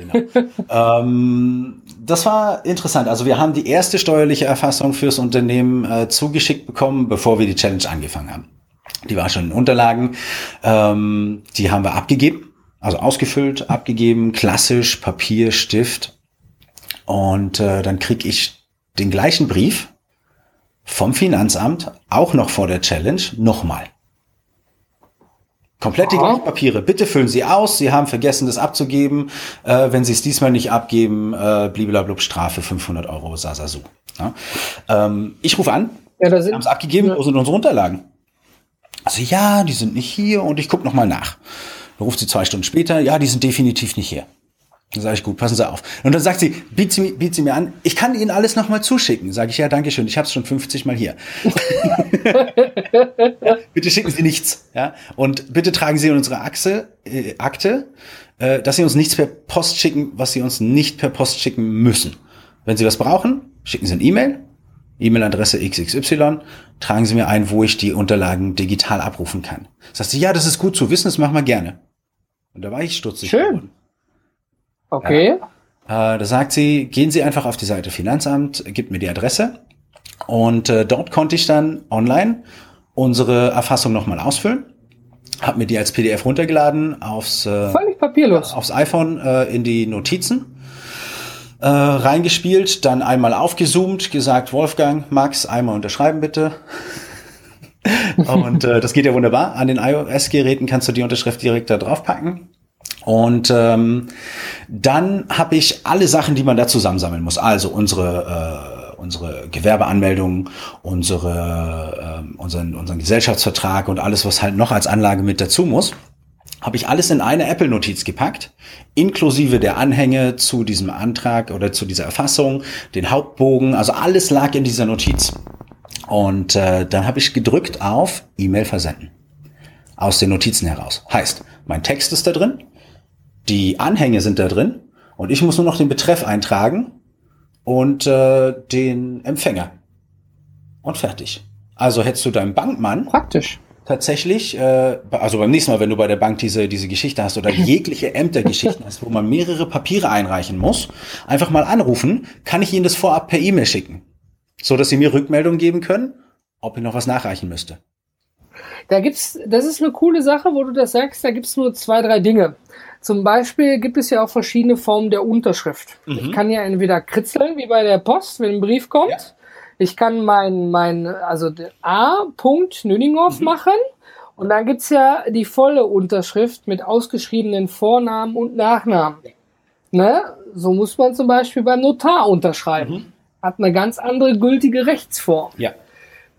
Genau. ähm, das war interessant. Also wir haben die erste steuerliche Erfassung fürs Unternehmen äh, zugeschickt bekommen, bevor wir die Challenge angefangen haben. Die war schon in Unterlagen. Ähm, die haben wir abgegeben, also ausgefüllt, abgegeben, klassisch, Papier, Stift. Und äh, dann krieg ich den gleichen Brief vom Finanzamt, auch noch vor der Challenge, nochmal. Komplett die gleichen Papiere. Bitte füllen Sie aus. Sie haben vergessen, das abzugeben. Äh, wenn Sie es diesmal nicht abgeben, äh, bliblablub Strafe 500 Euro Sasasu. Ja? Ähm, ich rufe an. Ja, da sind, haben es abgegeben. Ja. Wo sind unsere Unterlagen? Also ja, die sind nicht hier und ich gucke noch mal nach. Dann ruft sie zwei Stunden später. Ja, die sind definitiv nicht hier. Dann sage ich, gut, passen Sie auf. Und dann sagt sie, biet sie, biet sie mir an, ich kann Ihnen alles nochmal zuschicken. Sage ich, ja, danke schön, ich habe es schon 50 Mal hier. ja, bitte schicken Sie nichts. Ja? Und bitte tragen Sie in unsere Achse, äh, Akte, äh, dass Sie uns nichts per Post schicken, was Sie uns nicht per Post schicken müssen. Wenn Sie was brauchen, schicken Sie ein E-Mail, E-Mail-Adresse XXY, tragen Sie mir ein, wo ich die Unterlagen digital abrufen kann. Sagt sie, ja, das ist gut zu wissen, das machen wir gerne. Und da war ich stutzig Schön. Geworden. Okay. Äh, da sagt sie, gehen Sie einfach auf die Seite Finanzamt, gibt mir die Adresse und äh, dort konnte ich dann online unsere Erfassung nochmal ausfüllen. Hab mir die als PDF runtergeladen aufs, äh, Völlig papierlos. aufs iPhone äh, in die Notizen äh, reingespielt, dann einmal aufgezoomt, gesagt, Wolfgang, Max, einmal unterschreiben bitte. und äh, das geht ja wunderbar. An den iOS-Geräten kannst du die Unterschrift direkt da drauf packen. Und ähm, dann habe ich alle Sachen, die man da zusammensammeln muss. Also unsere, äh, unsere Gewerbeanmeldung, unsere, äh, unseren, unseren Gesellschaftsvertrag und alles, was halt noch als Anlage mit dazu muss habe ich alles in eine Apple-Notiz gepackt, inklusive der Anhänge zu diesem Antrag oder zu dieser Erfassung, den Hauptbogen, also alles lag in dieser Notiz. Und äh, dann habe ich gedrückt auf E-Mail versenden. Aus den Notizen heraus. Heißt, mein Text ist da drin, die Anhänge sind da drin und ich muss nur noch den Betreff eintragen und äh, den Empfänger. Und fertig. Also hättest du deinem Bankmann Praktisch. tatsächlich, äh, also beim nächsten Mal, wenn du bei der Bank diese, diese Geschichte hast oder jegliche Ämtergeschichten hast, wo man mehrere Papiere einreichen muss, einfach mal anrufen, kann ich Ihnen das vorab per E-Mail schicken, so dass Sie mir Rückmeldung geben können, ob ich noch was nachreichen müsste. Da gibt's, das ist eine coole Sache, wo du das sagst, da gibt's nur zwei, drei Dinge. Zum Beispiel gibt es ja auch verschiedene Formen der Unterschrift. Ich kann ja entweder kritzeln, wie bei der Post, wenn ein Brief kommt. Ja. Ich kann mein, mein, also A. Punkt Nüninghoff machen. Und dann gibt's ja die volle Unterschrift mit ausgeschriebenen Vornamen und Nachnamen. Ne? So muss man zum Beispiel beim Notar unterschreiben. Hat eine ganz andere gültige Rechtsform. Ja.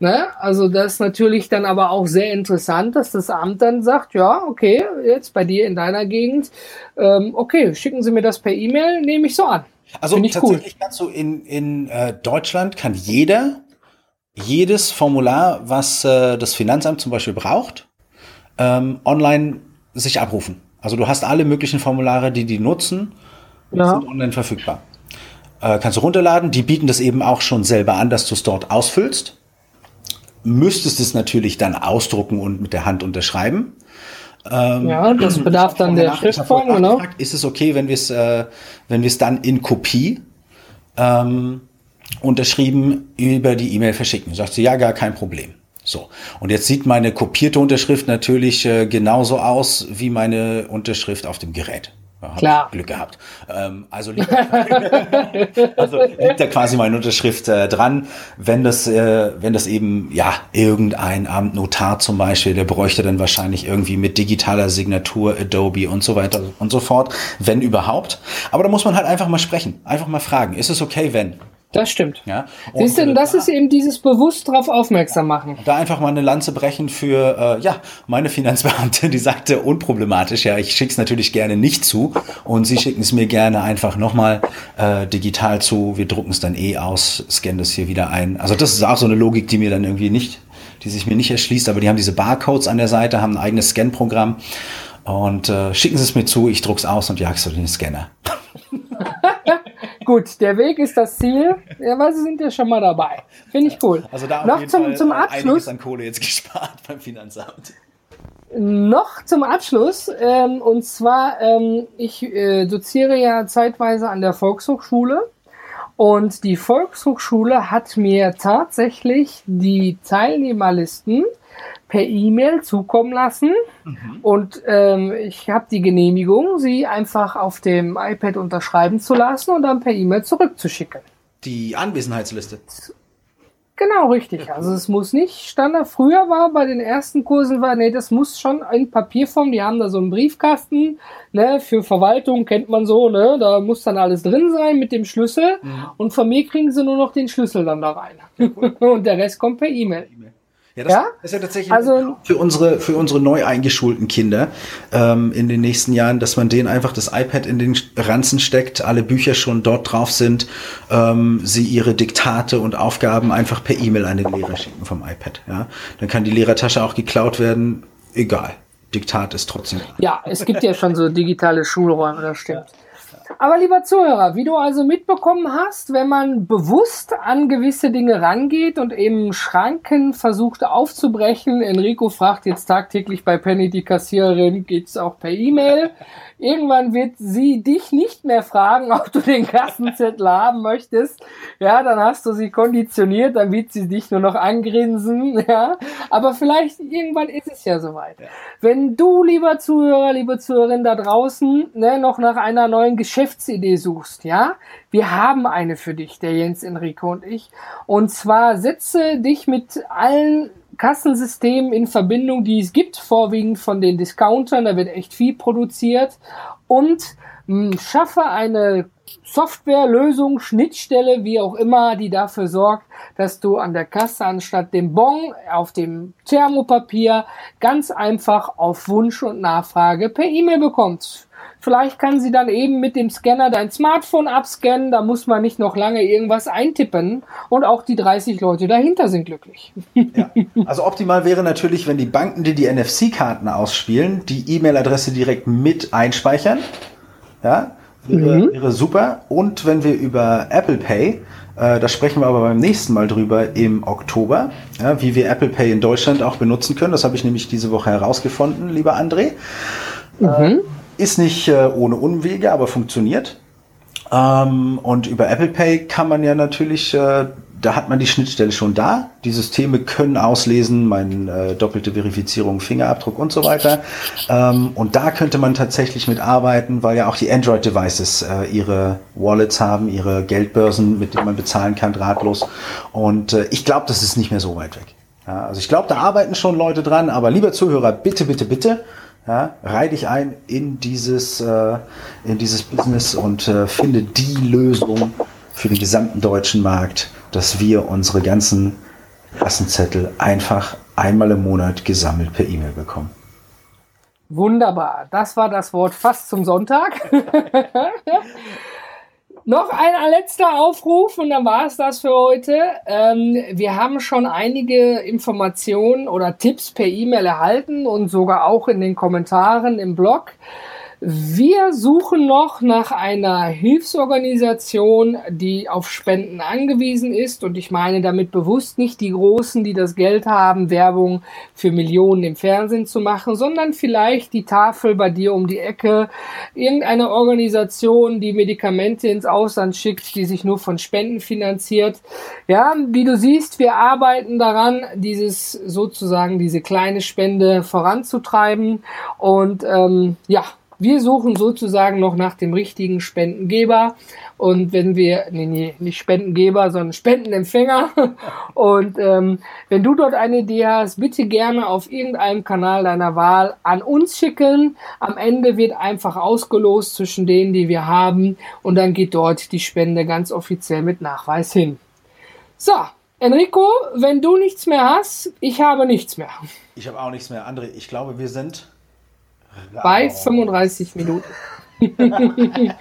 Ne? Also das ist natürlich dann aber auch sehr interessant, dass das Amt dann sagt, ja, okay, jetzt bei dir in deiner Gegend, ähm, okay, schicken Sie mir das per E-Mail, nehme ich so an. Also ich cool. tatsächlich kannst du in, in äh, Deutschland kann jeder jedes Formular, was äh, das Finanzamt zum Beispiel braucht, ähm, online sich abrufen. Also du hast alle möglichen Formulare, die die nutzen, Ja. sind online verfügbar. Äh, kannst du runterladen. Die bieten das eben auch schon selber an, dass du es dort ausfüllst. Müsstest es natürlich dann ausdrucken und mit der Hand unterschreiben. Ja, das bedarf dann der Schriftform, genau. Ist es okay, wenn wir es, äh, wenn wir es dann in Kopie ähm, unterschrieben über die E-Mail verschicken? Sagt sie, ja, gar kein Problem. So. Und jetzt sieht meine kopierte Unterschrift natürlich äh, genauso aus wie meine Unterschrift auf dem Gerät. Hab Klar. Glück gehabt. Ähm, also, liegt da, also liegt da quasi meine Unterschrift äh, dran. Wenn das, äh, wenn das eben, ja, irgendein Amtnotar zum Beispiel, der bräuchte dann wahrscheinlich irgendwie mit digitaler Signatur, Adobe und so weiter und so fort, wenn überhaupt. Aber da muss man halt einfach mal sprechen, einfach mal fragen, ist es okay, wenn? Das stimmt. Ja. Siehst du, Und, das da- ist eben dieses bewusst drauf aufmerksam machen. da einfach mal eine Lanze brechen für, äh, ja, meine Finanzbeamte, die sagte unproblematisch, ja, ich schicke es natürlich gerne nicht zu und sie schicken es mir gerne einfach nochmal äh, digital zu, wir drucken es dann eh aus, scannen das hier wieder ein. Also das ist auch so eine Logik, die mir dann irgendwie nicht, die sich mir nicht erschließt, aber die haben diese Barcodes an der Seite, haben ein eigenes Scan-Programm und äh, schicken sie es mir zu, ich druck's aus und jag's durch den Scanner. Gut, der Weg ist das Ziel. Ja, weil sie sind ja schon mal dabei. Finde ich cool. Also da noch zum, Fall zum äh, einiges Abschluss, an Kohle jetzt gespart beim Finanzamt. noch zum Abschluss, ähm, und zwar, ähm, ich äh, doziere ja zeitweise an der Volkshochschule und die Volkshochschule hat mir tatsächlich die Teilnehmerlisten per E-Mail zukommen lassen und ähm, ich habe die Genehmigung, sie einfach auf dem iPad unterschreiben zu lassen und dann per E-Mail zurückzuschicken. Die Anwesenheitsliste. Genau, richtig. Also es muss nicht Standard. Früher war bei den ersten Kursen war, nee, das muss schon in Papierform. Die haben da so einen Briefkasten, ne, für Verwaltung kennt man so, ne, da muss dann alles drin sein mit dem Schlüssel. Und von mir kriegen sie nur noch den Schlüssel dann da rein. Und der Rest kommt per E-Mail. Ja, das Ja? ist ja tatsächlich Also- für unsere, für unsere neu eingeschulten Kinder ähm, in den nächsten Jahren, dass man denen einfach das iPad in den Ranzen steckt, alle Bücher schon dort drauf sind, ähm, sie ihre Diktate und Aufgaben einfach per E-Mail an den Lehrer schicken vom iPad. Ja? Dann kann die Lehrertasche auch geklaut werden, egal. Diktat ist trotzdem. Ja, es gibt ja schon so digitale Schulräume, das stimmt. Aber lieber Zuhörer, wie du also mitbekommen hast, wenn man bewusst an gewisse Dinge rangeht und eben Schranken versucht aufzubrechen, Enrico fragt jetzt tagtäglich bei Penny die Kassiererin, geht's auch per E-Mail? Irgendwann wird sie dich nicht mehr fragen, ob du den Kassenzettel haben möchtest. Ja, dann hast du sie konditioniert, dann wird sie dich nur noch angrinsen. Ja, aber vielleicht irgendwann ist es ja soweit. Wenn du, lieber Zuhörer, liebe Zuhörerin da draußen, ne, noch nach einer neuen Geschäftsidee suchst, ja, wir haben eine für dich, der Jens Enrico und ich. Und zwar setze dich mit allen Kassensystemen in Verbindung, die es gibt, vorwiegend von den Discountern, da wird echt viel produziert und hm, schaffe eine Software, Lösung, Schnittstelle, wie auch immer, die dafür sorgt, dass du an der Kasse anstatt dem Bon auf dem Thermopapier ganz einfach auf Wunsch und Nachfrage per E-Mail bekommst. Vielleicht kann sie dann eben mit dem Scanner dein Smartphone abscannen, da muss man nicht noch lange irgendwas eintippen und auch die 30 Leute dahinter sind glücklich. Ja. Also optimal wäre natürlich, wenn die Banken, die die NFC-Karten ausspielen, die E-Mail-Adresse direkt mit einspeichern. Ja, wäre, mhm. wäre super. Und wenn wir über Apple Pay äh, da sprechen wir aber beim nächsten Mal drüber im Oktober, ja, wie wir Apple Pay in Deutschland auch benutzen können. Das habe ich nämlich diese Woche herausgefunden, lieber André. Mhm. Ist nicht äh, ohne Umwege, aber funktioniert. Ähm, und über Apple Pay kann man ja natürlich, äh, da hat man die Schnittstelle schon da. Die Systeme können auslesen, meine äh, doppelte Verifizierung, Fingerabdruck und so weiter. Ähm, und da könnte man tatsächlich mit arbeiten, weil ja auch die Android-Devices äh, ihre Wallets haben, ihre Geldbörsen, mit denen man bezahlen kann, drahtlos. Und äh, ich glaube, das ist nicht mehr so weit weg. Ja, also ich glaube, da arbeiten schon Leute dran, aber lieber Zuhörer, bitte, bitte, bitte, ja, reih dich ein in dieses, äh, in dieses Business und äh, finde die Lösung für den gesamten deutschen Markt, dass wir unsere ganzen Kassenzettel einfach einmal im Monat gesammelt per E-Mail bekommen. Wunderbar. Das war das Wort fast zum Sonntag. Noch ein letzter Aufruf und dann war es das für heute. Ähm, wir haben schon einige Informationen oder Tipps per E-Mail erhalten und sogar auch in den Kommentaren im Blog. Wir suchen noch nach einer Hilfsorganisation, die auf Spenden angewiesen ist. Und ich meine damit bewusst nicht die Großen, die das Geld haben, Werbung für Millionen im Fernsehen zu machen, sondern vielleicht die Tafel bei dir um die Ecke, irgendeine Organisation, die Medikamente ins Ausland schickt, die sich nur von Spenden finanziert. Ja, wie du siehst, wir arbeiten daran, dieses sozusagen diese kleine Spende voranzutreiben. Und ähm, ja, wir suchen sozusagen noch nach dem richtigen Spendengeber. Und wenn wir, nee, nee, nicht Spendengeber, sondern Spendenempfänger. Und ähm, wenn du dort eine Idee hast, bitte gerne auf irgendeinem Kanal deiner Wahl an uns schicken. Am Ende wird einfach ausgelost zwischen denen, die wir haben. Und dann geht dort die Spende ganz offiziell mit Nachweis hin. So, Enrico, wenn du nichts mehr hast, ich habe nichts mehr. Ich habe auch nichts mehr. André, ich glaube, wir sind bei 35 Minuten.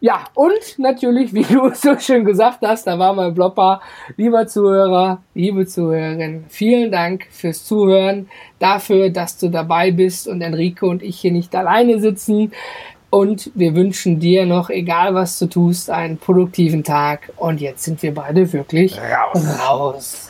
ja, und natürlich, wie du so schön gesagt hast, da war mein Blopper. Lieber Zuhörer, liebe Zuhörerin, vielen Dank fürs Zuhören, dafür, dass du dabei bist und Enrico und ich hier nicht alleine sitzen. Und wir wünschen dir noch, egal was du tust, einen produktiven Tag. Und jetzt sind wir beide wirklich raus. raus.